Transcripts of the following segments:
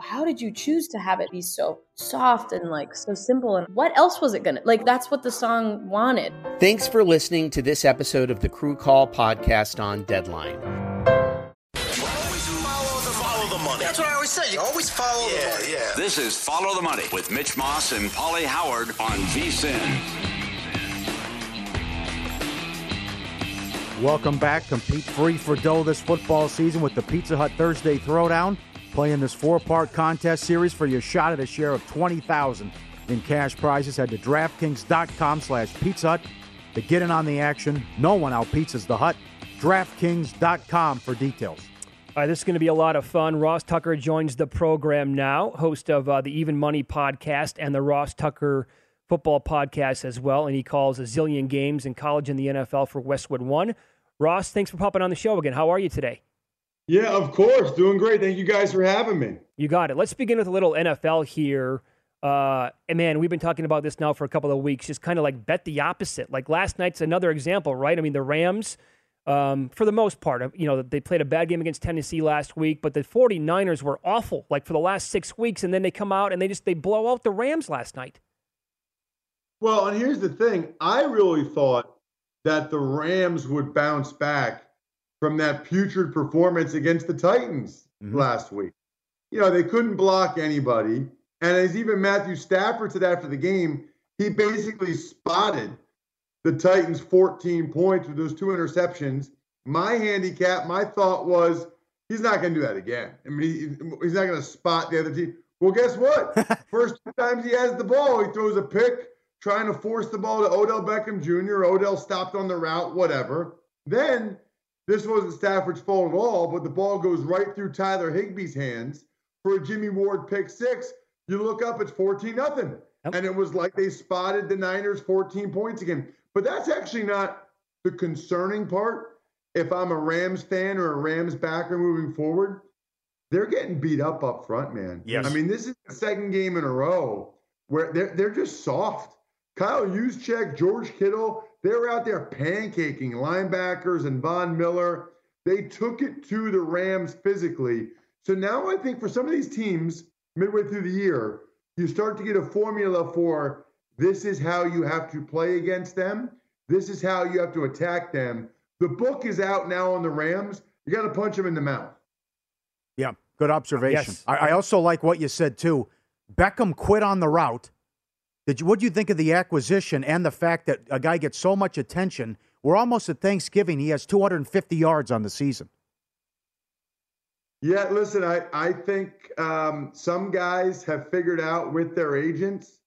how did you choose to have it be so soft and like so simple and what else was it gonna like that's what the song wanted thanks for listening to this episode of the crew call podcast on deadline Follow the money. That's what I always say. You always follow yeah, the money. Yeah. This is Follow the Money with Mitch Moss and Pauly Howard on VSIN. Welcome back. Compete free for dough this football season with the Pizza Hut Thursday Throwdown. Playing this four-part contest series for your shot at a share of 20000 in cash prizes. Head to DraftKings.com slash Pizza Hut to get in on the action. No one out pizzas the Hut. DraftKings.com for details. All right, this is going to be a lot of fun. Ross Tucker joins the program now, host of uh, the Even Money podcast and the Ross Tucker football podcast as well. And he calls a zillion games in college and the NFL for Westwood One. Ross, thanks for popping on the show again. How are you today? Yeah, of course. Doing great. Thank you guys for having me. You got it. Let's begin with a little NFL here. Uh, and man, we've been talking about this now for a couple of weeks. Just kind of like bet the opposite. Like last night's another example, right? I mean, the Rams, um, for the most part, you know, they played a bad game against Tennessee last week, but the 49ers were awful, like for the last six weeks. And then they come out and they just, they blow out the Rams last night. Well, and here's the thing. I really thought that the Rams would bounce back from that putrid performance against the Titans mm-hmm. last week. You know, they couldn't block anybody. And as even Matthew Stafford said after the game, he basically spotted the Titans 14 points with those two interceptions. My handicap, my thought was he's not going to do that again. I mean, he, he's not going to spot the other team. Well, guess what? First two times he has the ball, he throws a pick, trying to force the ball to Odell Beckham Jr. Odell stopped on the route, whatever. Then this wasn't Stafford's fault at all, but the ball goes right through Tyler Higbee's hands for a Jimmy Ward pick six. You look up, it's 14 nothing. Yep. And it was like they spotted the Niners 14 points again. But that's actually not the concerning part. If I'm a Rams fan or a Rams backer moving forward, they're getting beat up up front, man. Yes. I mean, this is the second game in a row where they're they're just soft. Kyle Juszczyk, George Kittle, they were out there pancaking linebackers and Von Miller. They took it to the Rams physically. So now I think for some of these teams, midway through the year, you start to get a formula for this is how you have to play against them. This is how you have to attack them. The book is out now on the Rams. You got to punch them in the mouth. Yeah, good observation. Yes. I, I also like what you said too. Beckham quit on the route did you, what do you think of the acquisition and the fact that a guy gets so much attention? We're almost at Thanksgiving. He has 250 yards on the season. Yeah, listen, I, I think um, some guys have figured out with their agents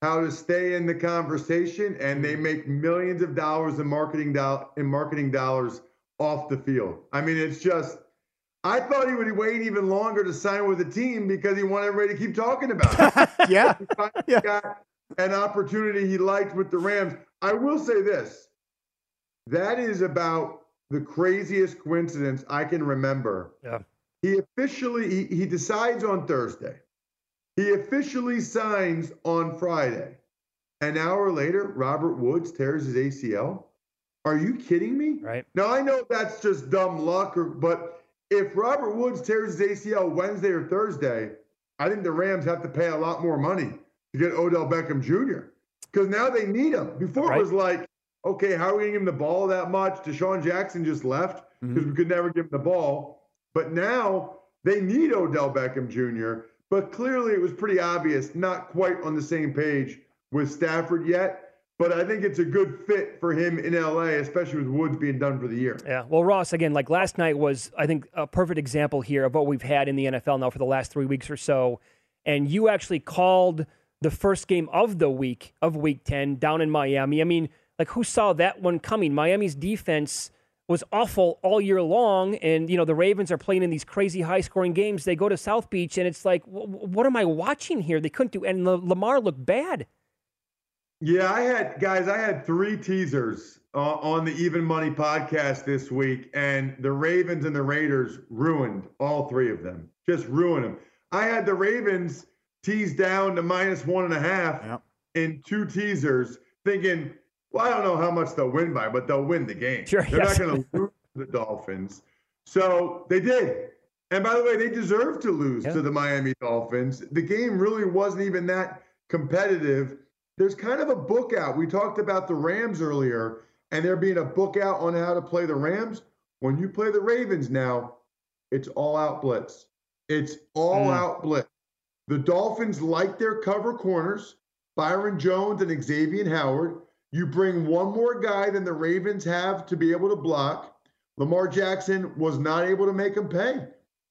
how to stay in the conversation, and they make millions of dollars in marketing do- in marketing dollars off the field. I mean, it's just. I thought he would wait even longer to sign with the team because he wanted everybody to keep talking about it. yeah. yeah. got an opportunity he liked with the Rams. I will say this that is about the craziest coincidence I can remember. Yeah. He officially he, he decides on Thursday. He officially signs on Friday. An hour later, Robert Woods tears his ACL. Are you kidding me? Right. Now I know that's just dumb luck, or, but if Robert Woods tears his ACL Wednesday or Thursday, I think the Rams have to pay a lot more money to get Odell Beckham Jr. because now they need him. Before right. it was like, okay, how are we getting him the ball that much? DeSean Jackson just left because mm-hmm. we could never give him the ball. But now they need Odell Beckham Jr. But clearly it was pretty obvious, not quite on the same page with Stafford yet. But I think it's a good fit for him in LA, especially with Woods being done for the year. Yeah. Well, Ross, again, like last night was, I think, a perfect example here of what we've had in the NFL now for the last three weeks or so. And you actually called the first game of the week, of week 10, down in Miami. I mean, like, who saw that one coming? Miami's defense was awful all year long. And, you know, the Ravens are playing in these crazy high scoring games. They go to South Beach, and it's like, what am I watching here? They couldn't do, and Lamar looked bad. Yeah, I had guys. I had three teasers uh, on the Even Money podcast this week, and the Ravens and the Raiders ruined all three of them. Just ruined them. I had the Ravens teased down to minus one and a half yep. in two teasers, thinking, well, I don't know how much they'll win by, but they'll win the game. Sure, They're yes. not going to lose the Dolphins. So they did. And by the way, they deserve to lose to the Miami Dolphins. The game really wasn't even that competitive there's kind of a book out. We talked about the Rams earlier, and there being a book out on how to play the Rams. When you play the Ravens now, it's all out blitz. It's all mm. out blitz. The Dolphins like their cover corners, Byron Jones and Xavier Howard. You bring one more guy than the Ravens have to be able to block. Lamar Jackson was not able to make him pay.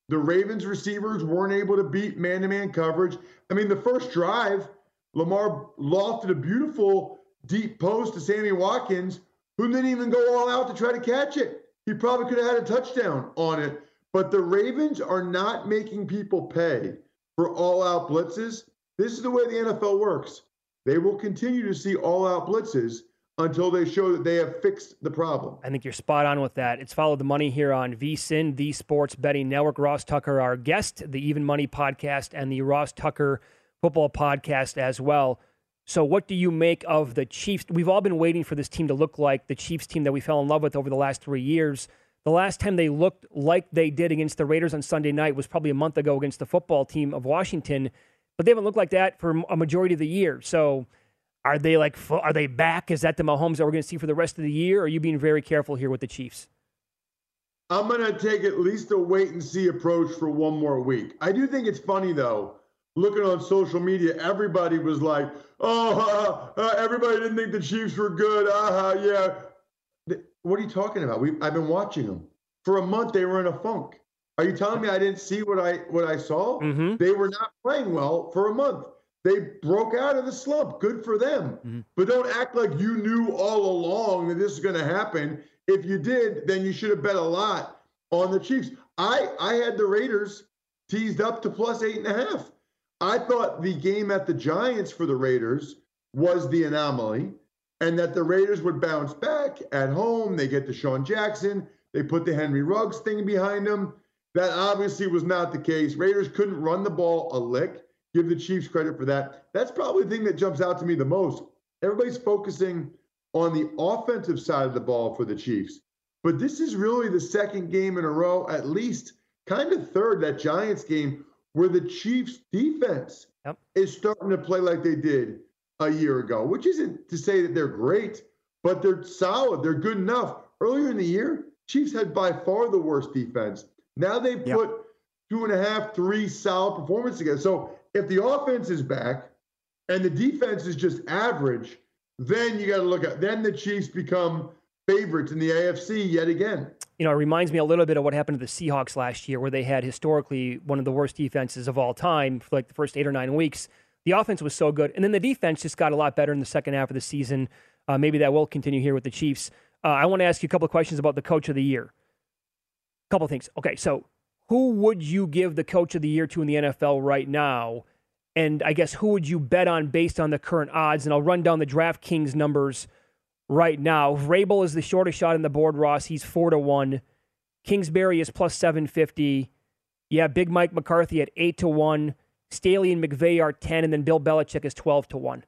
The Ravens receivers weren't able to beat man to man coverage. I mean, the first drive, Lamar lofted a beautiful deep post to Sammy Watkins, who didn't even go all out to try to catch it. He probably could have had a touchdown on it. But the Ravens are not making people pay for all out blitzes. This is the way the NFL works. They will continue to see all out blitzes until they show that they have fixed the problem. I think you're spot on with that. It's Follow the Money here on VSIN, the Sports Betting Network. Ross Tucker, our guest, the Even Money podcast, and the Ross Tucker football podcast as well. So, what do you make of the Chiefs? We've all been waiting for this team to look like the Chiefs team that we fell in love with over the last three years. The last time they looked like they did against the Raiders on Sunday night was probably a month ago against the football team of Washington, but they haven't looked like that for a majority of the year. So, are they like are they back? Is that the Mahomes that we're going to see for the rest of the year? Or are you being very careful here with the Chiefs? I'm going to take at least a wait and see approach for one more week. I do think it's funny though looking on social media, everybody was like, "Oh, uh, uh, everybody didn't think the Chiefs were good." Uh, yeah. What are you talking about? We I've been watching them for a month. They were in a funk. Are you telling me I didn't see what I what I saw? Mm-hmm. They were not playing well for a month. They broke out of the slump. Good for them. Mm-hmm. But don't act like you knew all along that this is going to happen. If you did, then you should have bet a lot on the Chiefs. I I had the Raiders teased up to plus eight and a half. I thought the game at the Giants for the Raiders was the anomaly and that the Raiders would bounce back at home. They get DeSean Jackson. They put the Henry Ruggs thing behind them. That obviously was not the case. Raiders couldn't run the ball a lick. Give the Chiefs credit for that. That's probably the thing that jumps out to me the most. Everybody's focusing on the offensive side of the ball for the Chiefs. But this is really the second game in a row, at least kind of third, that Giants game, where the Chiefs defense yep. is starting to play like they did a year ago, which isn't to say that they're great, but they're solid. They're good enough. Earlier in the year, Chiefs had by far the worst defense. Now they put two and a half, three solid performances together. So if the offense is back and the defense is just average, then you got to look at then the Chiefs become favorites in the AFC yet again you know, it reminds me a little bit of what happened to the Seahawks last year, where they had historically one of the worst defenses of all time for like the first eight or nine weeks. The offense was so good, and then the defense just got a lot better in the second half of the season. Uh, maybe that will continue here with the Chiefs. Uh, I want to ask you a couple of questions about the coach of the year. A couple things. Okay, so who would you give the coach of the year to in the NFL right now? And I guess who would you bet on based on the current odds? And I'll run down the DraftKings numbers right now. Vrabel is the shortest shot in the board, Ross. He's four to one. Kingsbury is plus seven fifty. Yeah, Big Mike McCarthy at eight to one. Staley and McVay are ten, and then Bill Belichick is twelve to one.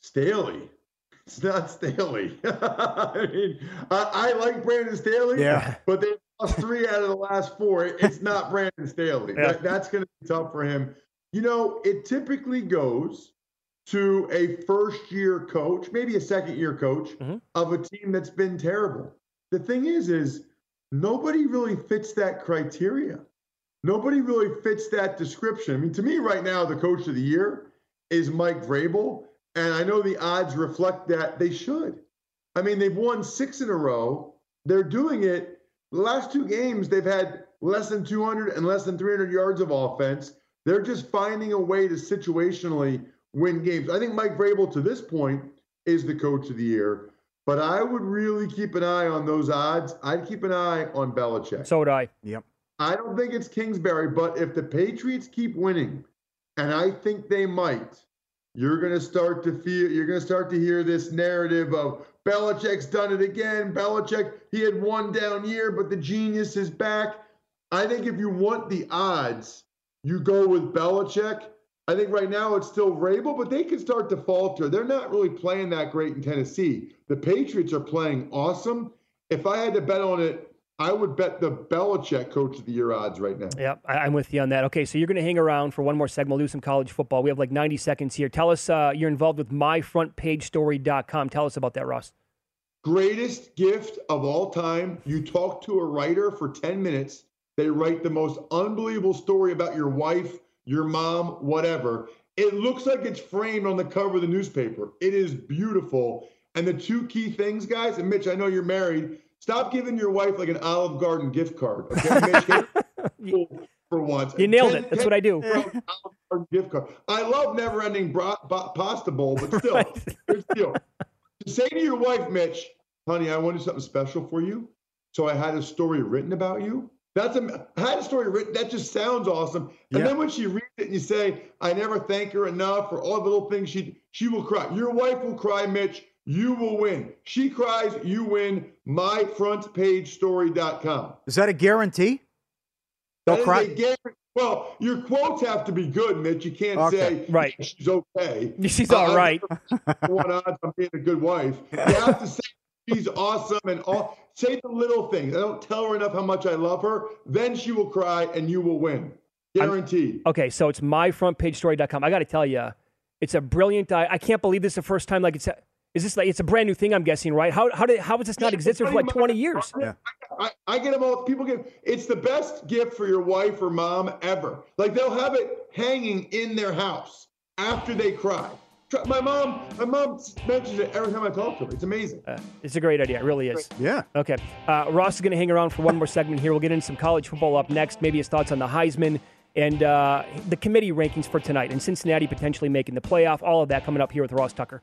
Staley. It's not Staley. I mean, I, I, like Brandon Staley, yeah. but they lost three out of the last four. It's not Brandon Staley. Yeah. That, that's going to be tough for him. You know, it typically goes to a first year coach, maybe a second year coach mm-hmm. of a team that's been terrible. The thing is, is nobody really fits that criteria. Nobody really fits that description. I mean, to me, right now, the coach of the year is Mike Vrabel and I know the odds reflect that they should. I mean, they've won six in a row. They're doing it. The last two games, they've had less than 200 and less than 300 yards of offense. They're just finding a way to situationally win games. I think Mike Vrabel, to this point, is the coach of the year. But I would really keep an eye on those odds. I'd keep an eye on Belichick. So would I. Yep. I don't think it's Kingsbury, but if the Patriots keep winning, and I think they might, you're going to start to feel, you're going to start to hear this narrative of Belichick's done it again. Belichick, he had one down year, but the genius is back. I think if you want the odds, you go with Belichick. I think right now it's still Vrabel, but they can start to falter. They're not really playing that great in Tennessee. The Patriots are playing awesome. If I had to bet on it, I would bet the Belichick coach of the year odds right now. Yeah, I'm with you on that. Okay, so you're going to hang around for one more segment. We'll do some college football. We have like 90 seconds here. Tell us uh, you're involved with myfrontpagestory.com. Tell us about that, Ross. Greatest gift of all time. You talk to a writer for 10 minutes. They write the most unbelievable story about your wife, your mom, whatever. It looks like it's framed on the cover of the newspaper. It is beautiful. And the two key things, guys, and Mitch, I know you're married Stop giving your wife like an Olive Garden gift card. Okay, for once. You nailed it. That's what I do. gift card. I love never ending bra- b- pasta bowl, but still, deal. To say to your wife, Mitch, honey, I wanted something special for you. So I had a story written about you. That's a, I had a story written. That just sounds awesome. And yeah. then when she reads it and you say, I never thank her enough for all the little things she she will cry. Your wife will cry, Mitch you will win. She cries, you win. MyFrontPageStory.com. Is that a guarantee? They'll cry. Well, your quotes have to be good, Mitch. You can't okay. say right. she's okay. She's all uh, right. One odds on being a good wife. You have to say she's awesome and all. Say the little things. I don't tell her enough how much I love her. Then she will cry and you will win. Guaranteed. I'm, okay, so it's myfrontpagestory.com. I got to tell you, it's a brilliant. I, I can't believe this is the first time. Like it's is this like it's a brand new thing? I'm guessing, right? How how did how has this not existed for like 20 years? Yeah. I, I get them all. People get it's the best gift for your wife or mom ever. Like they'll have it hanging in their house after they cry. My mom, my mom mentions it every time I talk to her. It's amazing. Uh, it's a great idea. It really is. Yeah. Okay. Uh, Ross is going to hang around for one more segment here. We'll get into some college football up next. Maybe his thoughts on the Heisman and uh, the committee rankings for tonight, and Cincinnati potentially making the playoff. All of that coming up here with Ross Tucker.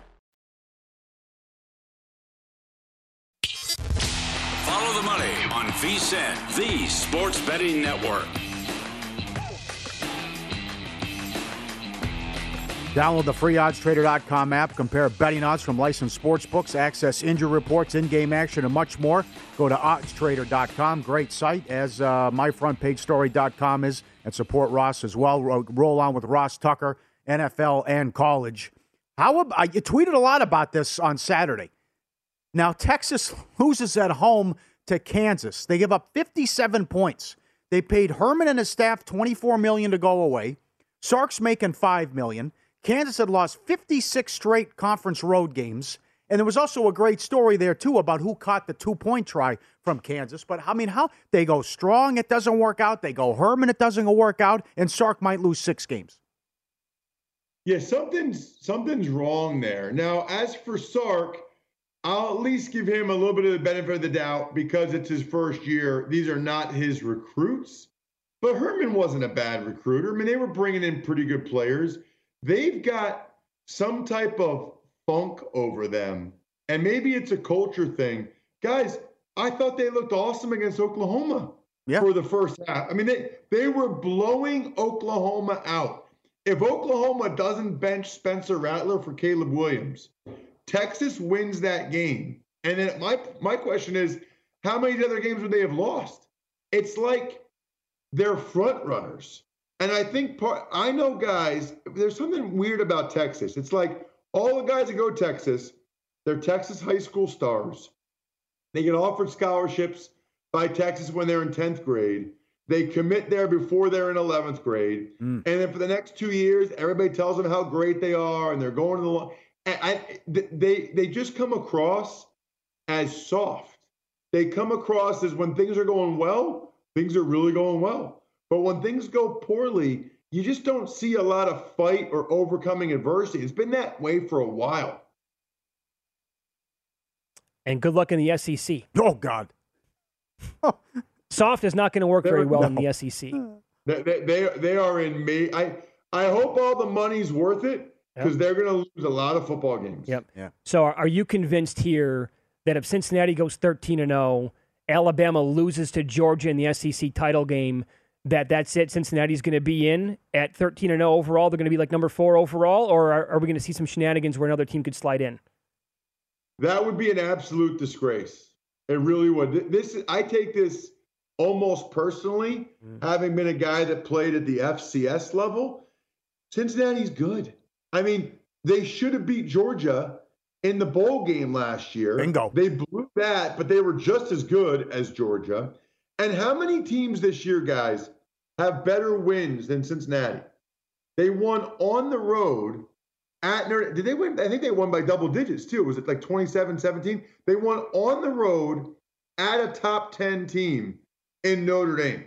on VSIN, the sports betting network. Download the free oddstrader.com app, compare betting odds from licensed sports books, access injury reports, in game action, and much more. Go to oddstrader.com. Great site, as uh, myfrontpagestory.com is, and support Ross as well. Roll on with Ross Tucker, NFL and college. How ab- I you tweeted a lot about this on Saturday. Now, Texas loses at home to Kansas. They give up 57 points. They paid Herman and his staff 24 million to go away. Sark's making 5 million. Kansas had lost 56 straight conference road games. And there was also a great story there too about who caught the two-point try from Kansas. But I mean, how they go strong, it doesn't work out. They go Herman, it doesn't work out, and Sark might lose six games. Yeah, something's something's wrong there. Now, as for Sark, I'll at least give him a little bit of the benefit of the doubt because it's his first year. These are not his recruits. But Herman wasn't a bad recruiter. I mean, they were bringing in pretty good players. They've got some type of funk over them. And maybe it's a culture thing. Guys, I thought they looked awesome against Oklahoma yeah. for the first half. I mean, they, they were blowing Oklahoma out. If Oklahoma doesn't bench Spencer Rattler for Caleb Williams, Texas wins that game. And then my my question is, how many other games would they have lost? It's like they're front runners. And I think part I know guys, there's something weird about Texas. It's like all the guys that go to Texas, they're Texas high school stars. They get offered scholarships by Texas when they're in 10th grade. They commit there before they're in 11th grade. Mm. And then for the next two years, everybody tells them how great they are and they're going to the. Lo- and I, they, they just come across as soft. They come across as when things are going well, things are really going well. But when things go poorly, you just don't see a lot of fight or overcoming adversity. It's been that way for a while. And good luck in the SEC. Oh, God. Soft is not going to work very well in the SEC. They, they, they, they are in me. I, I hope all the money's worth it because they're going to lose a lot of football games. Yep. Yeah. So are, are you convinced here that if Cincinnati goes 13 and 0, Alabama loses to Georgia in the SEC title game, that that's it? Cincinnati's going to be in at 13 and 0 overall. They're going to be like number four overall, or are, are we going to see some shenanigans where another team could slide in? That would be an absolute disgrace. It really would. This I take this almost personally, mm. having been a guy that played at the FCS level. Cincinnati's good. I mean, they should have beat Georgia in the bowl game last year. Bingo. They blew that, but they were just as good as Georgia. And how many teams this year, guys, have better wins than Cincinnati? They won on the road at Notre Did they win? I think they won by double digits too. Was it like 27 17? They won on the road at a top 10 team in Notre Dame.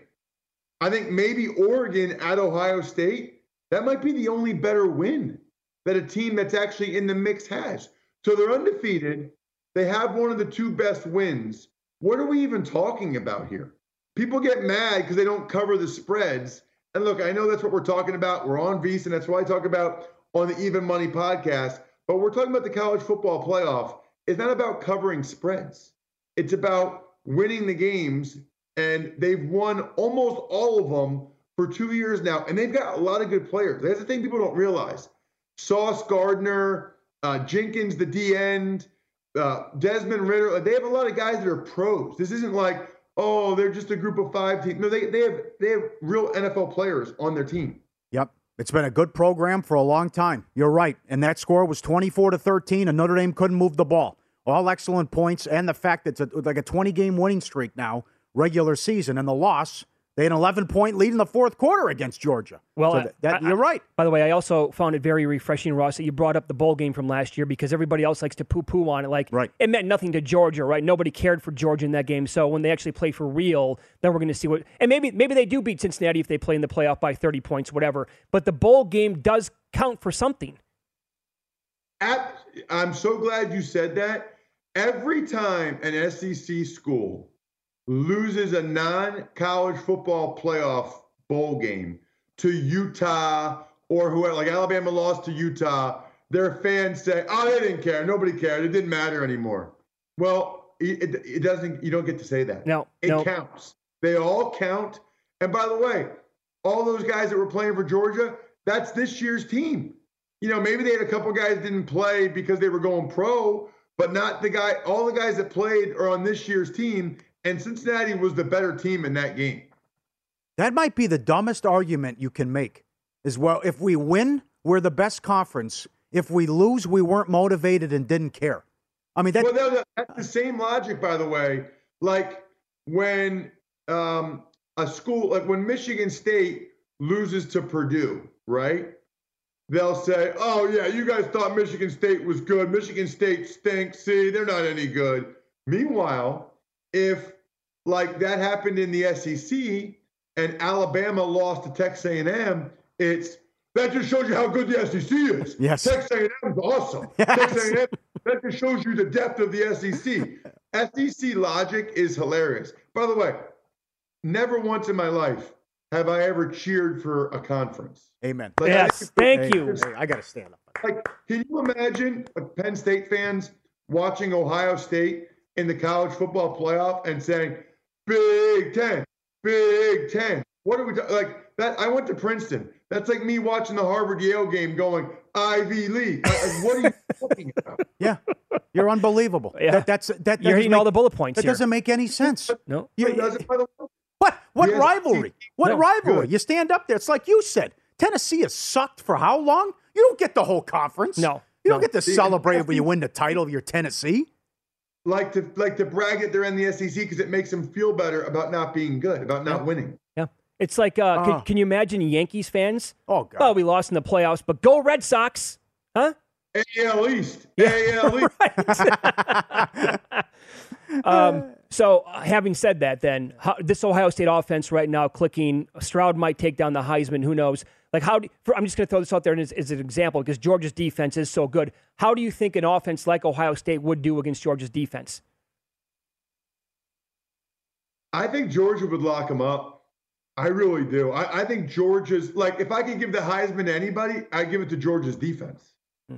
I think maybe Oregon at Ohio State. That might be the only better win that a team that's actually in the mix has. So they're undefeated. They have one of the two best wins. What are we even talking about here? people get mad because they don't cover the spreads. And look, I know that's what we're talking about. We're on VSiN, and that's what I talk about on the Even Money podcast. But we're talking about the college football playoff. It's not about covering spreads. It's about winning the games, and they've won almost all of them for two years now, and they've got a lot of good players. That's the thing people don't realize. Sauce Gardner, uh, Jenkins, the D end, uh, Desmond Ridder. They have a lot of guys that are pros. This isn't like oh they're just a group of five team. No, they they have they have real NFL players on their team. Yep. It's been a good program for a long time. You're right. And that score was 24 to 13, and Notre Dame couldn't move the ball. All excellent points, and the fact that it's a, like a 20 game winning streak now, regular season, and the loss they had an 11 point lead in the fourth quarter against Georgia. Well, so that, that, I, you're right. By the way, I also found it very refreshing, Ross, that you brought up the bowl game from last year because everybody else likes to poo poo on it. Like, right. it meant nothing to Georgia, right? Nobody cared for Georgia in that game. So when they actually play for real, then we're going to see what. And maybe maybe they do beat Cincinnati if they play in the playoff by 30 points, whatever. But the bowl game does count for something. At, I'm so glad you said that. Every time an SEC school loses a non college football playoff bowl game to Utah or whoever, like Alabama lost to Utah, their fans say, oh, they didn't care. Nobody cared. It didn't matter anymore. Well, it, it doesn't, you don't get to say that. No. It no. counts. They all count. And by the way, all those guys that were playing for Georgia, that's this year's team. You know, maybe they had a couple guys didn't play because they were going pro, but not the guy, all the guys that played are on this year's team and Cincinnati was the better team in that game. That might be the dumbest argument you can make. Is well, if we win, we're the best conference. If we lose, we weren't motivated and didn't care. I mean, that, well, that's the same logic, by the way. Like when um, a school, like when Michigan State loses to Purdue, right? They'll say, "Oh yeah, you guys thought Michigan State was good. Michigan State stinks. See, they're not any good." Meanwhile, if like that happened in the SEC and Alabama lost to Texas A&M, it's that just shows you how good the SEC is. Yes. Texas A&M is awesome. Yes. Texas A&M, that just shows you the depth of the SEC. SEC logic is hilarious. By the way, never once in my life have I ever cheered for a conference. Amen. Like, yes, thank you. Hey, I got to stand up. Like, can you imagine Penn State fans watching Ohio State in the college football playoff and saying, Big Ten, Big Ten. What are we ta- like? That I went to Princeton. That's like me watching the Harvard Yale game, going Ivy League. Like, what are you talking about? Yeah, you're unbelievable. Yeah. That, that's that. that You're hitting make- all the bullet points That here. doesn't make any sense. No. You- It doesn't, by the way. what what Yes. rivalry? What No. rivalry? Good. You stand up there. It's like you said. Tennessee has sucked for how long? You don't get the whole conference. No, You don't no. get to celebrate when you win the title of your Tennessee. Like to like to brag that they're in the SEC because it makes them feel better about not being good, about not winning. Yeah. It's like, uh, Oh. can, can you imagine Yankees fans? Oh God. Oh, we lost in the playoffs, but go Red Sox. Huh? AL East, AL East. Um, so, uh, having said that, then how, this Ohio State offense right now clicking. Stroud might take down the Heisman. Who knows? Like, how? Do, for, I'm just going to throw this out there as, as an example because Georgia's defense is so good. How do you think an offense like Ohio State would do against Georgia's defense? I think Georgia would lock them up. I really do. I, I think Georgia's like if I could give the Heisman to anybody, I'd give it to Georgia's defense.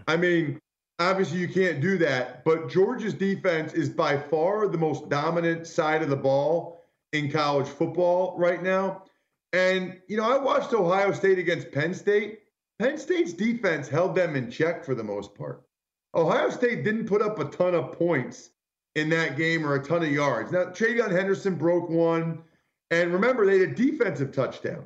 I mean, obviously you can't do that, but Georgia's defense is by far the most dominant side of the ball in college football right now. And you know, I watched Ohio State against Penn State. Penn State's defense held them in check for the most part. Ohio State didn't put up a ton of points in that game or a ton of yards. Now, TreVeyon Henderson broke one. And remember, they had a defensive touchdown.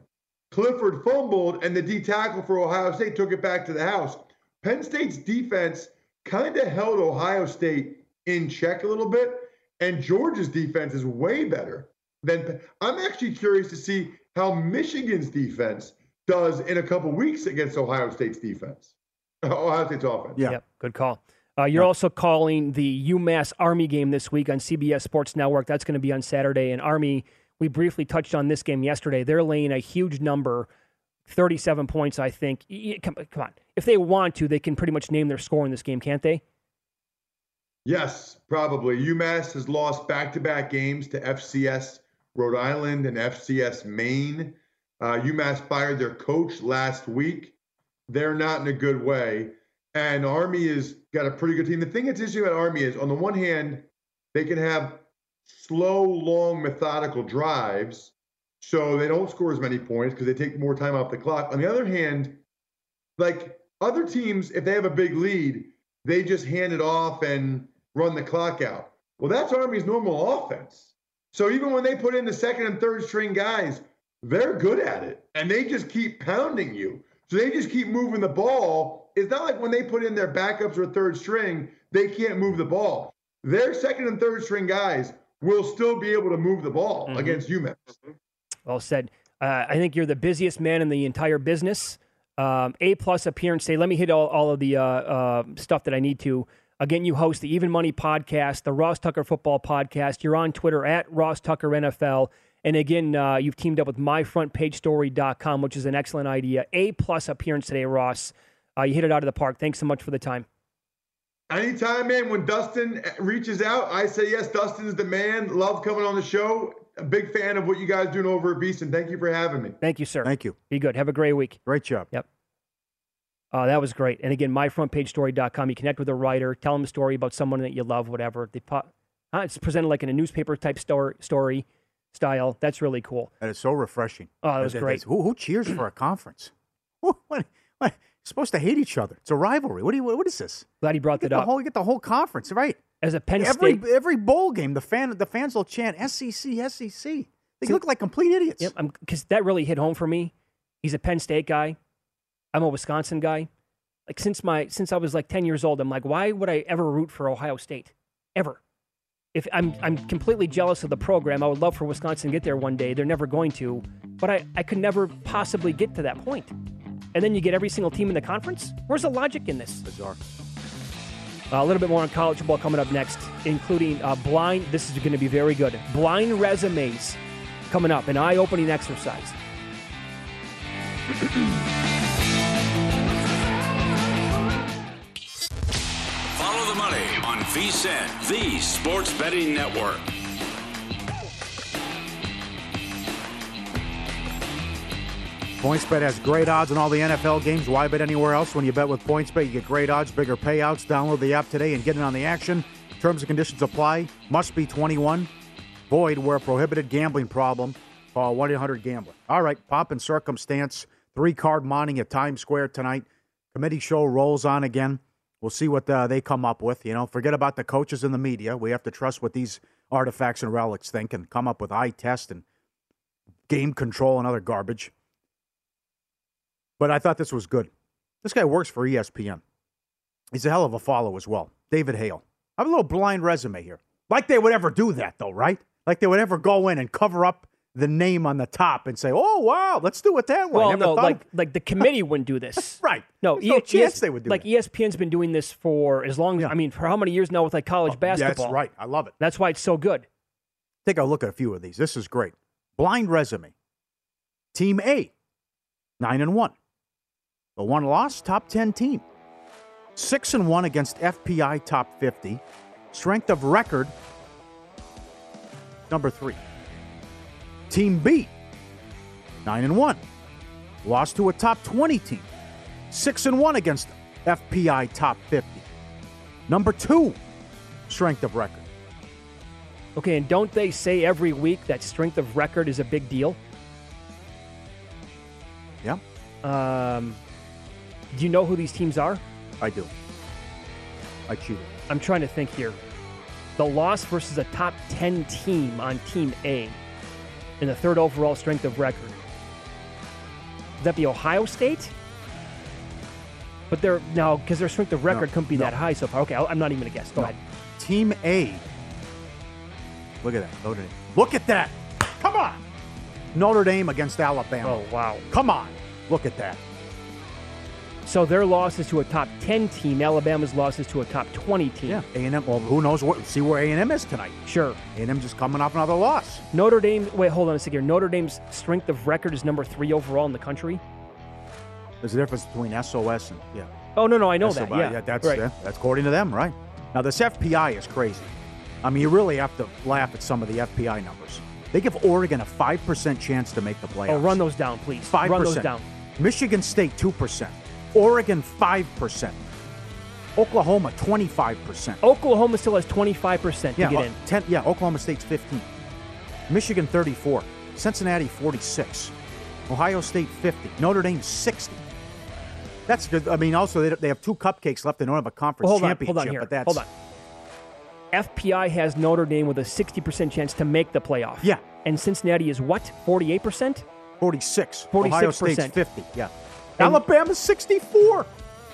Clifford fumbled, and the D tackle for Ohio State took it back to the house. Penn State's defense kind of held Ohio State in check a little bit, and Georgia's defense is way better than. I'm actually curious to see how Michigan's defense does in a couple weeks against Ohio State's defense. Ohio State's offense. Yeah. Yep, good call. Uh, you're also calling the UMass Army game this week on CBS Sports Network. That's going to be on Saturday. And Army, we briefly touched on this game yesterday. They're laying a huge number, 37 points, I think. Come, on. If they want to, they can pretty much name their score in this game, can't they? Yes, probably. UMass has lost back to back games to FCS Rhode Island, and FCS Maine. Uh, UMass fired their coach last week. They're not in a good way. And Army has got a pretty good team. The thing that's interesting about Army is, on the one hand, they can have slow, long, methodical drives, so they don't score as many points because they take more time off the clock. On the other hand, like other teams, if they have a big lead, they just hand it off and run the clock out. Well, that's Army's normal offense. So even when they put in the second and third string guys, they're good at it and they just keep pounding you. So they just keep moving the ball. It's not like when they put in their backups or third string, they can't move the ball. Their second and third string guys will still be able to move the ball mm-hmm. against UMass. Well said. Uh, I think you're the busiest man in the entire business. Um, a plus appearance today. Let me hit all, all of the uh, uh, stuff that I need to. Again, you host the Even Money podcast, the Ross Tucker Football podcast. You're on Twitter at Ross Tucker NFL. And again, uh, you've teamed up with myfrontpagestory.com, which is an excellent idea. A plus appearance today, Ross. Uh, you hit it out of the park. Thanks so much for the time. Anytime, man. When Dustin reaches out, I say yes. Dustin's the man. Love coming on the show. A big fan of what you guys doing over at Beast, and thank you for having me. Thank you, sir. Thank you. Be good. Have a great week. Great job. Yep. Uh, that was great. And again, myfrontpagestory.com. You connect with a writer, tell them a story about someone that you love, whatever. They uh, it's presented like in a newspaper type story, story style. That's really cool. That is so refreshing. Oh, that was that, great. Who, who, cheers for a conference? What, what, what, supposed to hate each other. It's a rivalry. What do you? What is this? Glad he brought that up. Whole, you get the whole conference right. As a Penn every, State, every bowl game, the fan the fans will chant SEC, SEC. They See, look like complete idiots. Yep, because that really hit home for me. He's a Penn State guy. I'm a Wisconsin guy. Like since my since I was like 10 years old, I'm like, why would I ever root for Ohio State? Ever. If I'm I'm completely jealous of the program. I would love for Wisconsin to get there one day. They're never going to, but I, I could never possibly get to that point. And then you get every single team in the conference? Where's the logic in this? Bizarre. Uh, a little bit more on college football coming up next, including uh, blind. This is going to be very good. Blind resumes coming up, an eye opening exercise. Follow the money on VSIN, the sports betting network. PointsBet has great odds on all the NFL games. Why bet anywhere else? When you bet with PointsBet, you get great odds, bigger payouts. Download the app today and get in on the action. Terms and conditions apply. Must be 21. Void where prohibited gambling problem. Call 1 800 Gambler. All right, pop and circumstance. Three card mining at Times Square tonight. Committee show rolls on again. We'll see what uh, they come up with. You know, forget about the coaches and the media. We have to trust what these artifacts and relics think and come up with eye test and game control and other garbage. But I thought this was good. This guy works for ESPN. He's a hell of a follow as well. David Hale. I have a little blind resume here. Like they would ever do that, though, right? Like they would ever go in and cover up the name on the top and say, "Oh wow, let's do it that way." Well, no, like like the committee wouldn't do this, right? No, There's no chance ES, they would do. Like that. ESPN's been doing this for as long. as yeah. I mean, for how many years now with like college oh, basketball? That's right. I love it. That's why it's so good. Take a look at a few of these. This is great. Blind resume. Team A, nine and one. The one loss, top 10 team. 6 and 1 against FPI top 50. Strength of record, number 3. Team B, 9 and 1. Lost to a top 20 team. 6 and 1 against FPI top 50. Number 2, strength of record. Okay, and don't they say every week that strength of record is a big deal? Yeah. Um, do you know who these teams are? I do. I cheated. I'm trying to think here. The loss versus a top 10 team on Team A in the third overall strength of record. Is that the Ohio State? But they're now because their strength of record no, couldn't be no. that high so far. Okay, I'm not even gonna guess. Go no. ahead. Team A. Look at that. Notre Dame. Look at that. Come on. Notre Dame against Alabama. Oh wow. Come on. Look at that. So their losses to a top 10 team, Alabama's losses to a top 20 team. Yeah, A&M, well, who knows what, see where A&M is tonight. Sure. A&M just coming off another loss. Notre Dame, wait, hold on a second here. Notre Dame's strength of record is number three overall in the country. There's a difference between SOS and, yeah. Oh, no, no, I know that, yeah. yeah that's, right. uh, that's according to them, right? Now, this FPI is crazy. I mean, you really have to laugh at some of the FPI numbers. They give Oregon a 5% chance to make the playoffs. Oh, run those down, please. 5%. Run those down. Michigan State, 2%. Oregon, 5%. Oklahoma, 25%. Oklahoma still has 25% to yeah, get in. 10, yeah, Oklahoma State's 15. Michigan, 34. Cincinnati, 46. Ohio State, 50. Notre Dame, 60. That's good. I mean, also, they, they have two cupcakes left. They don't have a conference Well, hold on, championship, hold on here. but that's. Hold on. FPI has Notre Dame with a 60% chance to make the playoff. Yeah. And Cincinnati is what? 48%? 46. 46%. Ohio State's 50. Yeah. Alabama's 64.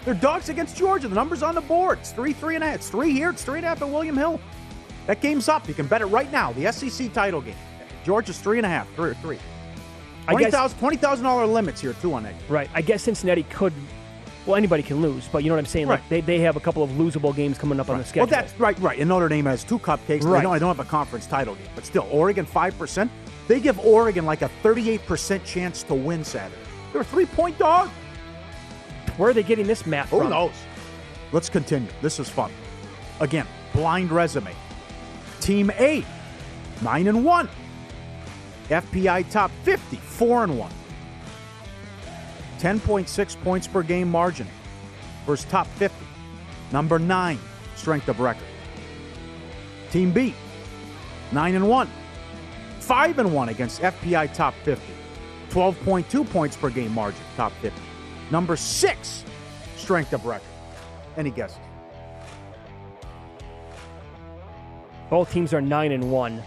They're dogs against Georgia. The number's on the board. It's three, three and a half. It's three here. It's three and a half at William Hill. That game's up. You can bet it right now. The SEC title game. Georgia's three and a half. Three or three. $20,000 $20,000 limits here, too, on that. Right. I guess Cincinnati could. Well, anybody can lose, but you know what I'm saying? Like Right. they, they have a couple of losable games coming up on the schedule. Well, that's right, right. And Notre Dame has two cupcakes. They Right. don't, they don't have a conference title game, but still, Oregon five percent. They give Oregon like a thirty-eight percent chance to win Saturday. They're a three-point dog. Where are they getting this math from? Who from? knows? Let's continue. This is fun. Again, blind resume. Team A, nine and one. FPI top 50, four and one. 10.6 points per game margin versus top 50. Number nine, strength of record. Team B, nine and one. Five and one against FPI top 50. 12.2 points per game margin, top 50. Number six, strength of record. Any guesses? Both teams are nine and one.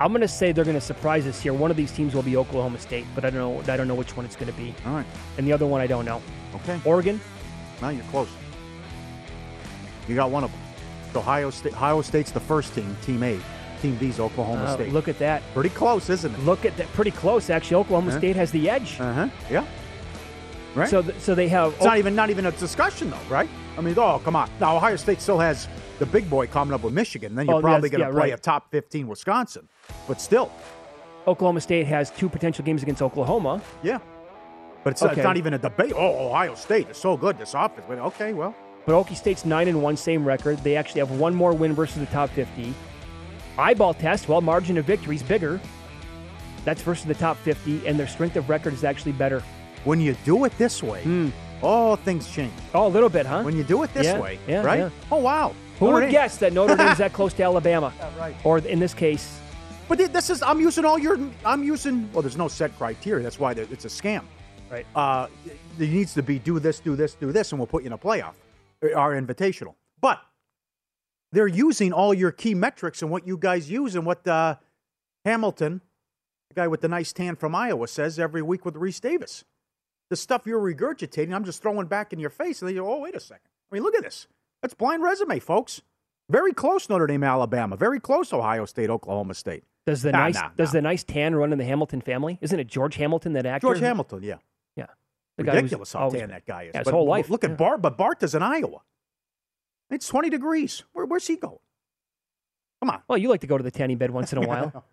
I'm going to say they're going to surprise us here. One of these teams will be Oklahoma State, but I don't know. I don't know which one it's going to be. All right. And the other one I don't know. Okay. Oregon. Now you're close. You got one of them. Ohio State. Ohio State's the first team. Team A. Team B's Oklahoma Uh, State. Look at that. Pretty close, isn't it? Look at that. Pretty close, actually. Oklahoma Huh? State has the edge. Uh huh. Yeah. Right. So, th- so they have. It's not even not even a discussion though, right? I mean, oh come on. Now Ohio State still has the big boy coming up with Michigan. Then you're Oh, probably going to yeah, play right. a top 15 Wisconsin, but still, Oklahoma State has two potential games against Oklahoma. yeah. But it's, Okay. it's not even a debate. Oh, Ohio State is so good this offense. But okay, well, But Okie State's nine and one, same record. They actually have one more win versus the top fifty. Eyeball test, well, margin of victory is bigger. That's versus the top fifty, and their strength of record is actually better. when you do it this way, all things change. Oh, a little bit, huh? When you do it this Yeah, way, yeah, right? yeah. Oh wow. Who Notre would Dame- guess that Notre Dame's that close to Alabama? right. Or in this case, But this is I'm using all your I'm using well there's no set criteria that's why it's a scam. Right. Uh there needs to be do this do this do this and we'll put you in a playoff our invitational. But they're using all your key metrics and what you guys use and what uh, Hamilton, the guy with the nice tan from Iowa, says every week with Reese Davis. The stuff you're regurgitating, I'm just throwing back in your face, and they go, "Oh, wait a second! I mean, look at this. That's blind resume, folks. Very close, Notre Dame, Alabama. Very close, Ohio State, Oklahoma State. does the Nah, nice nah, does nah. the nice tan run in the Hamilton family? Isn't it George Hamilton that actor? George Hamilton, yeah. Yeah. The Ridiculous how tan that guy is. Yeah, his But whole life. Look at Yeah. Bart, but Bart is in Iowa. It's 20 degrees. Where, where's he going? Come on. Well, you like to go to the tanning bed once in a while.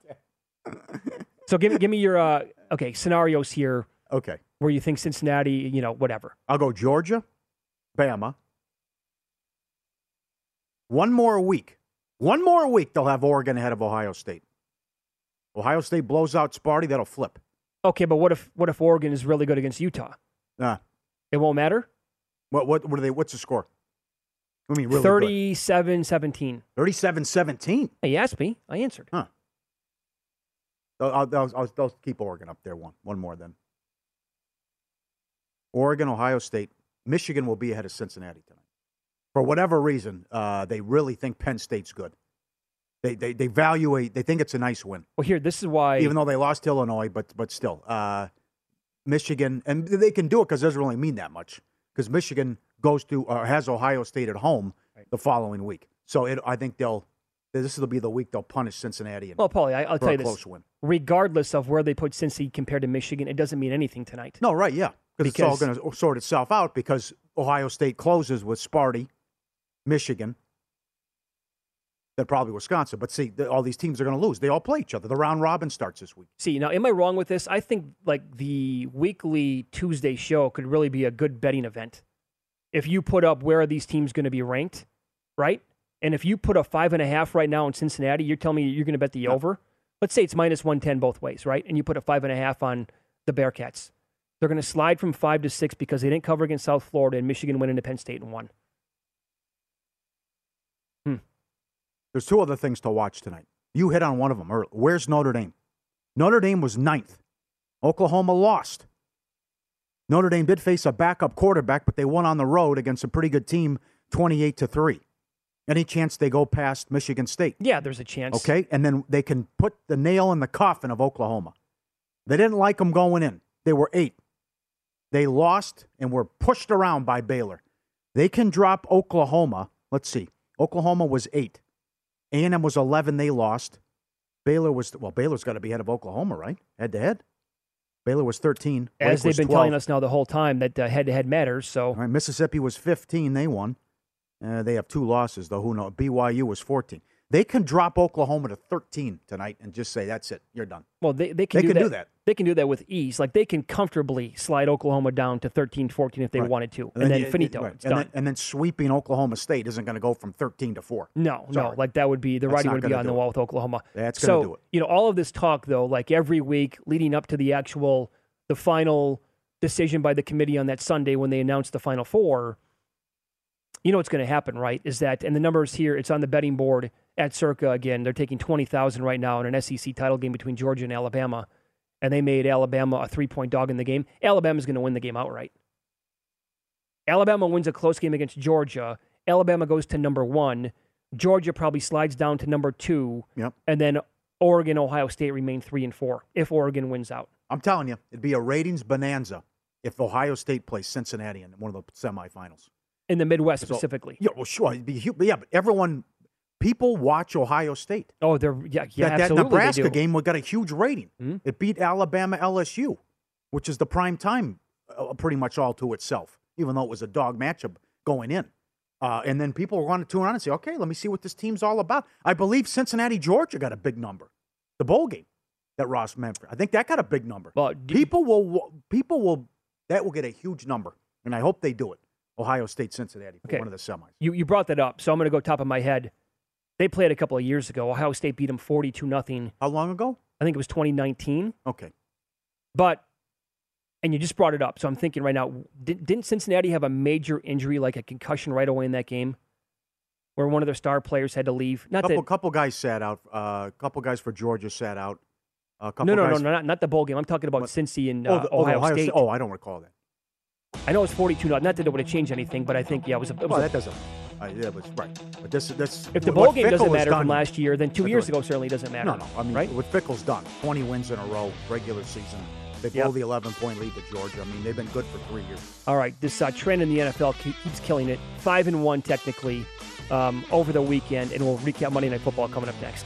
so give me give me your uh, okay scenarios here. Okay. Where you think Cincinnati, you know, whatever. I'll go Georgia, Bama. One more week. One more week, they'll have Oregon ahead of Ohio State. Ohio State blows out Sparty, that'll flip. Okay, but what if what if Oregon is really good against Utah? Uh, It won't matter. what, what, what are they, what's the score? I mean, really good. 37-17. 37-17. Hey, you asked me. I answered. Huh. I'll, I'll, I'll, I'll- keep Oregon up there one. One more then. Oregon, Ohio State, Michigan will be ahead of Cincinnati tonight. For whatever reason, uh, they really think Penn State's good. They, they they evaluate. They think it's a nice win, Well, here, this is why. even though they lost to Illinois. But but still, uh, Michigan and they can do it because it doesn't really mean that much. Because Michigan goes to or has Ohio State at home the following week. So it, I think they'll. This will be the week they'll punish Cincinnati. And, well, Pauly, I, I'll tell you this. close win. Regardless of where they put Cincy compared to Michigan, it doesn't mean anything tonight. No, right, yeah. Because it's all going to sort itself out because Ohio State closes with Sparty, Michigan, then probably Wisconsin. But see, the, all these teams are going to lose. They all play each other. The round robin starts this week. See, now, am I wrong with this? I think like the weekly Tuesday show could really be a good betting event. If you put up where are these teams going to be ranked, right? And if you put a five and a half right now in Cincinnati, you're telling me you're going to bet the over. Let's say it's minus one ten both ways, right? And you put a five and a half on the Bearcats. They're going to slide from five to six because they didn't cover against South Florida and Michigan went into Penn State and won. Hmm. There's two other things to watch tonight. You hit on one of them early. Where's Notre Dame? Notre Dame was ninth. Oklahoma lost. Notre Dame did face a backup quarterback, but they won on the road against a pretty good team, 28 to 3. Any chance they go past Michigan State? Yeah, there's a chance. Okay, and then they can put the nail in the coffin of Oklahoma. They didn't like them going in. They were eight. They lost and were pushed around by Baylor. They can drop Oklahoma. Let's see. Oklahoma was eight. A&M was 11. They lost. Baylor was well. Baylor's got to be ahead of Oklahoma, right? Head to head. Baylor was 13. Wake As they've been 12. telling us now the whole time that head to head matters. So right, Mississippi was 15. They won. Uh, they have two losses, though. Who knows? BYU was 14. They can drop Oklahoma to 13 tonight and just say, that's it. You're done. Well, they, they can, They do, can that. do that. They can do that with ease. Like they can comfortably slide Oklahoma down to 13, 14 if they Right. wanted to, and, then you- finito. right. It's and done. Then, and then sweeping Oklahoma State isn't going to go from 13 to 4. No, no, like that would be the That's writing would be on the wall it. with Oklahoma. That's so, gonna do it. You know, all of this talk though, like every week leading up to the actual the final decision by the committee on that Sunday when they announced the final four. You know what's going to happen, right? Is that and the numbers here? It's on the betting board at Circa again. They're taking twenty thousand right now in an SEC title game between Georgia and Alabama, and they made Alabama a three point dog in the game. Alabama's going to win the game outright. Alabama wins a close game against Georgia. Alabama goes to number one. Georgia probably slides down to number two. Yep. And then Oregon, Ohio State remain three and four if Oregon wins out. I'm telling you, it'd be a ratings bonanza if Ohio State plays Cincinnati in one of the semifinals. In the Midwest So- specifically. Yeah, well, sure. It'd be yeah, but everyone, people watch Ohio State. Oh, they're yeah, yeah, that, that Nebraska game got a huge rating. It beat Alabama LSU, which is the prime time, uh, pretty much all to itself. Even though it was a dog matchup going in, uh, and then people want to tune on and say, "Okay, let me see what this team's all about." I believe Cincinnati, Georgia, got a big number. The bowl game that Ross Memphis. I think that got a big number. Well, people will people will that will get a huge number, and I hope they do it. Ohio State, Cincinnati Okay. one of the semis. You you brought that up, so I'm going to go top of my head. They played a couple of years ago. Ohio State beat them 42 nothing. How long ago? I think it was 2019. Okay. But and you just brought it up, so I'm thinking right now, did, didn't Cincinnati have a major injury, like a concussion, right away in that game, where one of their star players had to leave? Not couple that couple guys sat out. A uh, couple guys for Georgia sat out. A couple no, no, no, no, not, not the bowl game. I'm talking about Cincy and Oh, uh, oh, the Ohio, State. Oh, I don't recall that. I know it's 42 not Not that it would have changed anything, but I think yeah, it was. A, it was Well, a- that doesn't. Uh, yeah, but right. But this, this. if the bowl game Fickell doesn't matter done- from last year, then two years ago certainly doesn't matter. No, no. I mean, right? what Fickell's done, 20 wins in a row, regular season. They blow Yep. the 11 point lead to Georgia. I mean, they've been good for three years. All right, this uh, trend in the NFL keeps killing it. Five and one technically um, over the weekend, and we'll recap Monday Night Football coming up next.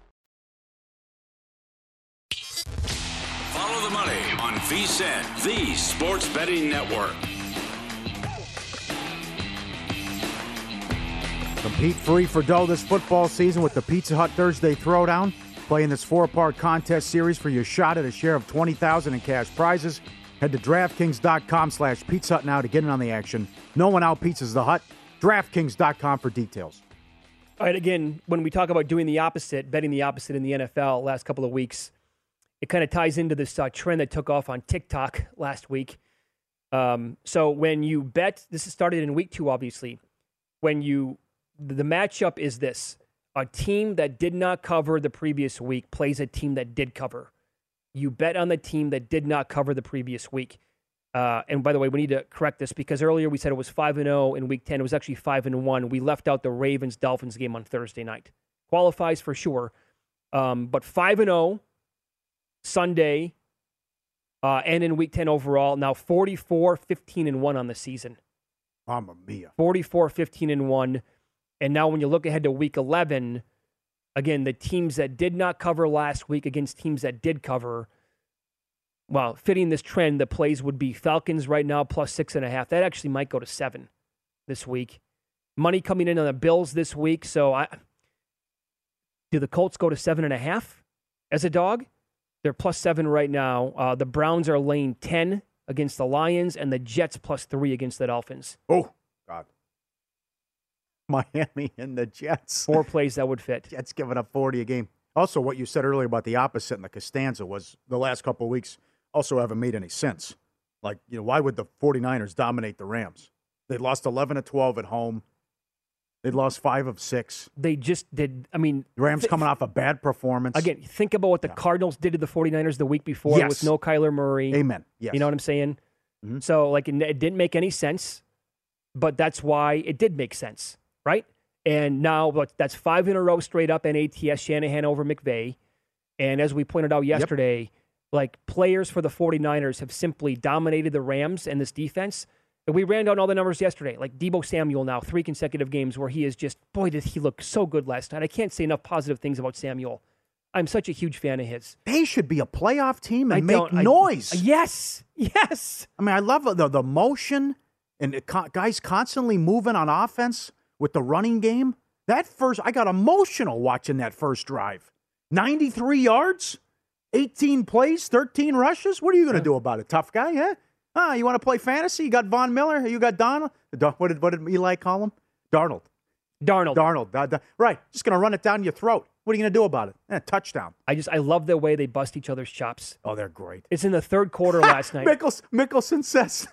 on VSIN, the sports betting network. Compete free for dough this football season with the Pizza Hut Thursday Throwdown. Play in this four-part contest series for your shot at a share of 20000 in cash prizes. Head to DraftKings.com slash Pizza Hut now to get in on the action. No one out pizzas the Hut. DraftKings.com for details. All right, again, when we talk about doing the opposite, betting the opposite in the NFL last couple of weeks, it kind of ties into this uh, trend that took off on TikTok last week. Um, so when you bet, this is started in week two, obviously. When you, the matchup is this a team that did not cover the previous week plays a team that did cover. You bet on the team that did not cover the previous week. Uh, and by the way, we need to correct this because earlier we said it was five and zero in week ten. It was actually five and one. We left out the Ravens Dolphins game on Thursday night. Qualifies for sure, um, but five and zero Sunday, uh, and in week ten overall. Now 44, 15 and one on the season. Mamma mia. 44, 15 and one, and now when you look ahead to week eleven, again the teams that did not cover last week against teams that did cover well, fitting this trend, the plays would be Falcons right now plus six and a half. That actually might go to seven this week. Money coming in on the Bills this week. So I do the Colts go to seven and a half as a dog? They're plus seven right now. Uh, the Browns are laying ten against the Lions, and the Jets plus three against the Dolphins. Oh God. Miami and the Jets. Four plays that would fit. Jets giving up 40 a game. Also, what you said earlier about the opposite in the Costanza was the last couple of weeks also haven't made any sense. Like, you know, why would the 49ers dominate the Rams? They lost 11 to 12 at home. They lost five of six. They just did. I mean, Rams coming off a bad performance. Again, think about what the yeah. Cardinals did to the 49ers the week before yes. with no Kyler Murray. Amen. Yes. You know what I'm saying? Mm-hmm. So, like, it, it didn't make any sense, but that's why it did make sense, right? And now but that's five in a row straight up NATS Shanahan over McVay. And as we pointed out yesterday, yep. like players for the 49ers have simply dominated the Rams and this defense. We ran down all the numbers yesterday. Like Deebo Samuel now, three consecutive games where he is just, boy, did he look so good last night. I can't say enough positive things about Samuel. I'm such a huge fan of his. They should be a playoff team and I make noise. I, yes, yes. I mean, I love the the motion and it, guys constantly moving on offense with the running game. That first, I got emotional watching that first drive. 93 yards, 18 plays, 13 rushes. What are you going to do about it, tough guy? Huh? Ah, you want to play fantasy? You got Von Miller. You got Donald. What did what did Eli call him? Darnold. Darnold. Darnold. Uh, right. Just going to run it down your throat. What are you going to do about it? Eh, touchdown. I just I love the way they bust each other's chops. Oh, they're great. It's in the third quarter last night. Mickels, Mickelson says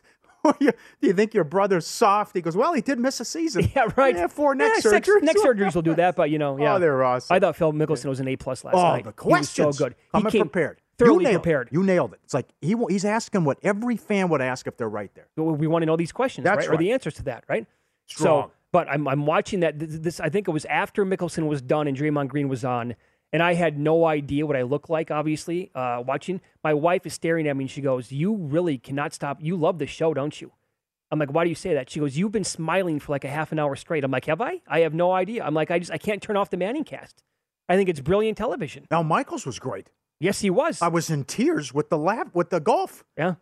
do you think your brother's soft? He goes, well, he did miss a season. Yeah, right. Yeah, four next yeah, surgeries. Next surgeries will do that, but you know, yeah. Oh, they're awesome. I thought Phil Mickelson was an A plus last oh, night. the questions. He was so good. He Coming came prepared. Thoroughly you nailed prepared. It. You nailed it. It's like he he's asking what every fan would ask if they're right there. We want to know these questions, That's right? right? Or the answers to that, right? Strong. So, but I'm I'm watching that. This, this I think it was after Mickelson was done and Draymond Green was on and I had no idea what I looked like. Obviously, uh, watching my wife is staring at me, and she goes, "You really cannot stop. You love the show, don't you?" I'm like, why do you say that? She goes, you've been smiling for like a half an hour straight. I'm like, have I? I have no idea. I'm like, I just I can't turn off the Manning cast. I think it's brilliant television. Now Michaels was great. Yes, he was. I was in tears with the lab with the golf. Yeah.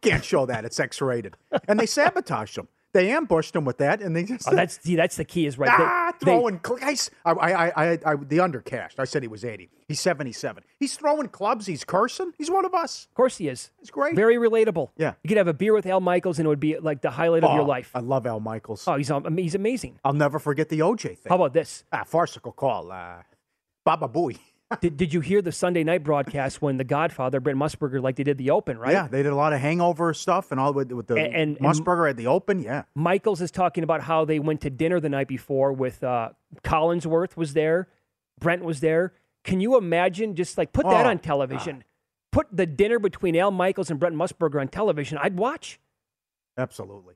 Can't show that. It's X rated. and they sabotaged him. They ambushed him with that, and they just Oh, that's see, that's the key is right. There. Ah, They- they- throwing. cl- I, I, I, I, I, the undercast. I said he was eighty. He's seventy-seven. He's throwing clubs. He's cursing. He's one of us. Of course he is. It's great. Very relatable. Yeah. You could have a beer with Al Michaels and it would be like the highlight of your Oh, life. I love Al Michaels. Oh, he's um, he's amazing. I'll never forget the OJ thing. How about this? Ah, farcical call. Uh, Baba Booey. Did, did you hear the Sunday night broadcast when The Godfather, Brent Musburger, like they did the Open, right? Yeah, they did a lot of hangover stuff and all with, with the And- and- Musburger at the Open. Yeah. Michaels is talking about how they went to dinner the night before with uh, Collinsworth was there, Brent was there. Can you imagine just like put that Oh, on television? Put the dinner between Al Michaels and Brent Musburger on television. I'd watch Absolutely.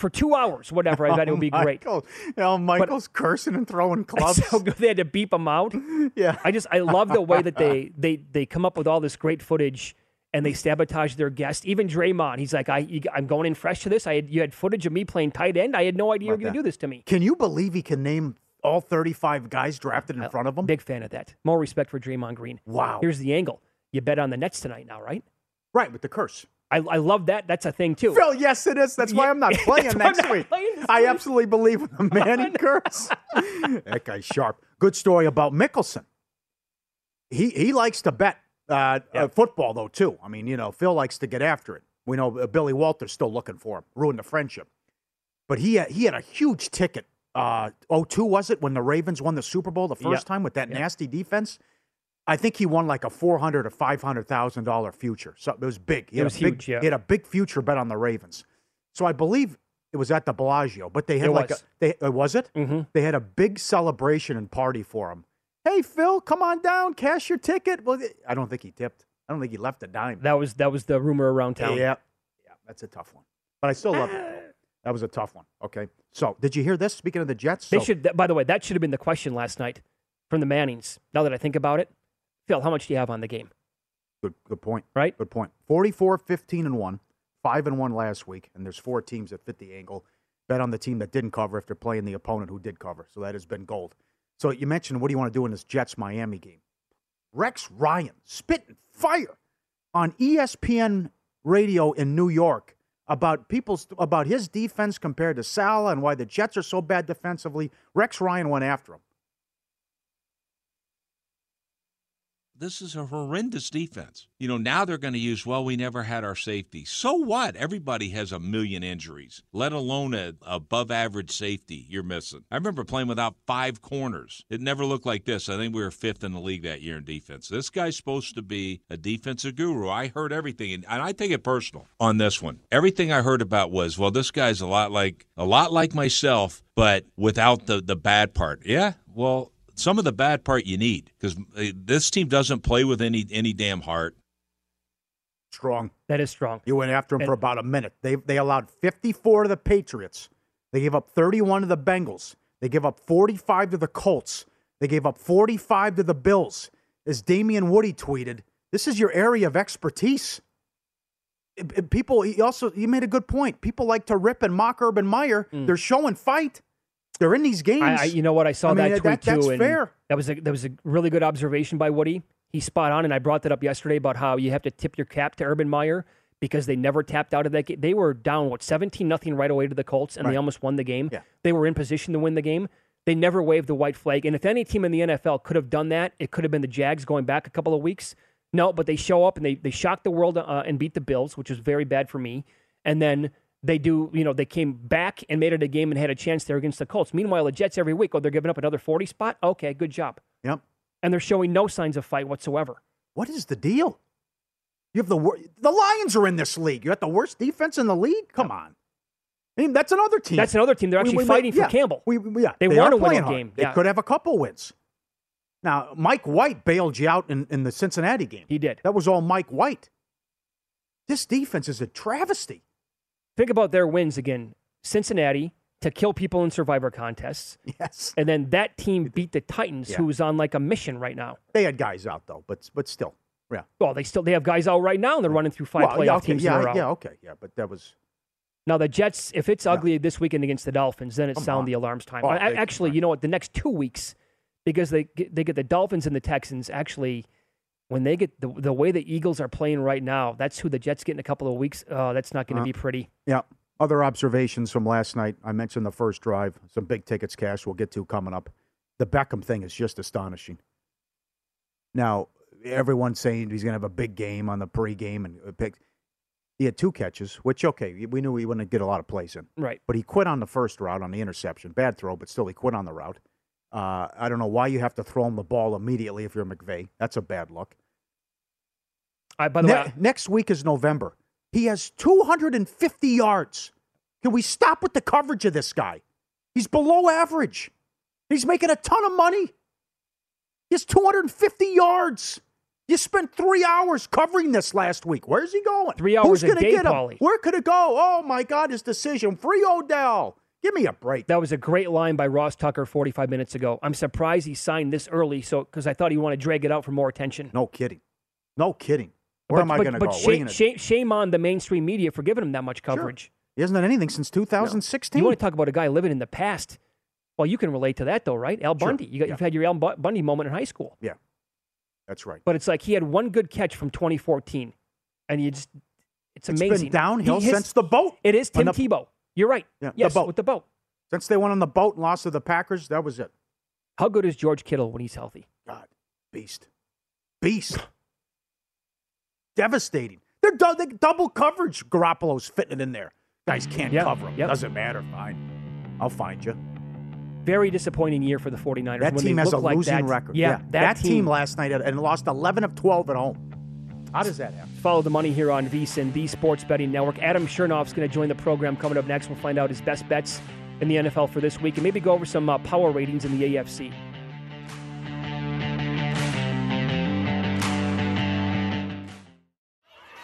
For two hours, whatever. I bet it would be Al oh, great. Michaels, Al Michaels cursing and throwing clubs. So good. They had to beep them out. Yeah. I just I love the way that they they they come up with all this great footage and they sabotage their guest. Even Draymond, he's like, I I'm going in fresh to this. I had, you had footage of me playing tight end. I had no idea you were going to do this to me. Can you believe he can name all 35 guys drafted in front of him? Big fan of that. More respect for Draymond Green. Wow. Here's the angle. You bet on the Nets tonight now, right? Right, with the curse. I, I love that. That's a thing too. Phil, yes, it is. That's why I'm not playing next not week. playing I absolutely believe in the Manning curse. that guy's sharp. Good story about Mickelson. He he likes to bet uh, uh, football though too. I mean, you know, Phil likes to get after it. We know uh, Billy Walters still looking for him, ruin the friendship. But he had, he had a huge ticket. Uh, 02 was it when the Ravens won the Super Bowl the first Yeah. time with that Yeah. nasty defense? I think he won like a four hundred or five hundred thousand dollar future. So it was big. He It had was a big, huge, yeah. He had a big future bet on the Ravens. So I believe it was at the Bellagio, but they had It like was. a they uh, was it? Mm-hmm. They had a big celebration and party for him. Hey Phil, come on down, cash your ticket. Well, I don't think he tipped. I don't think he left a dime. That was that was the rumor around town. Yeah, yeah, that's a tough one. But I still love it. That was a tough one. Okay, so did you hear this? Speaking of the Jets, They so- should. By the way, that should have been the question last night from the Mannings. Now that I think about it, Phil, how much do you have on the game? Good, good point. Right? Good point. 44, 15, and 1. 5 and 1 last week, and there's four teams that fit the angle. Bet on the team that didn't cover if they're playing the opponent who did cover. So that has been gold. So you mentioned what do you want to do in this Jets Miami game? Rex Ryan spitting fire on ESPN radio in New York about people's about his defense compared to Saleh and why the Jets are so bad defensively. Rex Ryan went after him. This is a horrendous defense. You know, now they're going to use, well, we never had our safety. So what? Everybody has a million injuries, let alone a above average safety you're missing. I remember playing without five corners. It never looked like this. I think we were fifth in the league that year in defense. This guy's supposed to be a defensive guru. I heard everything, and, and I take it personal on this one. Everything I heard about was, well, this guy's a lot like a lot like myself, but without the the bad part. Yeah, well, some of the bad part you need because uh, this team doesn't play with any any damn heart. Strong. That is strong. You went after him And- for about a minute. They they allowed 54 to the Patriots. They gave up 31 to the Bengals. They gave up 45 to the Colts. They gave up 45 to the Bills. As Damien Woody tweeted, this is your area of expertise. It- it- People, he also he made a good point. People like to rip and mock Urban Meyer. Mm. They're showing fight. They're in these games. I, I, you know what? I saw I mean, that tweet that- too. that's and fair. That was a that was a really good observation by Woody. He's spot on, and I brought that up yesterday about how you have to tip your cap to Urban Meyer because they never tapped out of that game. They were down what seventeen nothing right away to the Colts, and Right. they almost won the game. Yeah. They were in position to win the game. They never waved the white flag, and if any team in the NFL could have done that, it could have been the Jags going back a couple of weeks. No, but they show up and they they shocked the world uh, and beat the Bills, which was very bad for me. And then they do, you know, they came back and made it a game and had a chance there against the Colts. Meanwhile, the Jets every week, oh, they're giving up another 40 spot. Okay, good job. Yep. And they're showing no signs of fight whatsoever. What is the deal? You have the wor- the Lions are in this league. You got the worst defense in the league. Come on. I mean, that's another team. That's another team. They're actually we- fighting yeah, for Campbell. We, we- yeah, They are want to win a game. They Yeah. could have a couple wins. Now, Mike White bailed you out in, in the Cincinnati game. He did. That was all Mike White. This defense is a travesty. Think about their wins again. Cincinnati to kill people in survivor contests. Yes. And then that team beat the Titans, Yeah. who's on like a mission right now. They had guys out though, but but still, yeah. Well, they still they have guys out right now and they're running through five Well, playoff yeah, okay, teams yeah, in a row. yeah, okay, yeah, but that was Now the Jets, if it's ugly this weekend against the Dolphins, then it's sound on. the alarms time. Oh, I- actually, you know what? The next two weeks, because they get, they get the Dolphins and the Texans. Actually, when they get the the way the Eagles are playing right now, that's who the Jets get in a couple of weeks. Oh, that's not going to Uh, be pretty. Yeah. Other observations from last night. I mentioned the first drive, some big tickets cash we'll get to coming up. The Beckham thing is just astonishing. Now, everyone's saying he's going to have a big game on the pregame and uh, pick. He had two catches, which, okay, we knew he wouldn't get a lot of plays in. Right. But he quit on the first route on the interception. Bad throw, but still he quit on the route. Uh, I don't know why you have to throw him the ball immediately if you're McVay. That's a bad look. I, by the Ne- way, next week is November. He has 250 yards. Can we stop with the coverage of this guy? He's below average. He's making a ton of money. He has 250 yards. You spent three hours covering this last week. Where's he going? Three hours Who's a gonna day, get him? Pauly. Where could it go? Oh my God, his decision. Free Odell. Give me a break. that was a great line by Ross Tucker 45 minutes ago. I'm surprised he signed this early, so because I thought he wanted to drag it out for more attention. No kidding. No kidding. Where But- am I going to go? Are Shame, shame, shame on the mainstream media for giving him that much coverage. He hasn't done anything since 2016. You want to talk about a guy living in the past? Well, you can relate to that though, right? Al Sure. Bundy. You got, Yeah. You've had your Al Bundy moment in high school, Yeah, that's right. but it's like he had one good catch from 2014, and you just it's It's amazing. been downhill He- his- since the boat. It is Tim the- Tebow. You're right. Yeah, the boat. with the boat. Since they went on the boat and lost to the Packers, that was it. How good is George Kittle when he's healthy? God, beast, beast, devastating. They're, dou- they double coverage. Garoppolo's fitting it in there. Guys can't Yeah, cover him. yep. Doesn't matter. Fine, I'll find you. Very disappointing year for the 49ers. That when team they has a like losing that. record. Yeah, that, team. last night had, and lost 11 of 12 at home. How does that happen? Follow the money here on VSIN, the Sports Betting Network. Adam Chernoff's going to join the program coming up next. We'll find out his best bets in the NFL for this week and maybe go over some uh, power ratings in the AFC.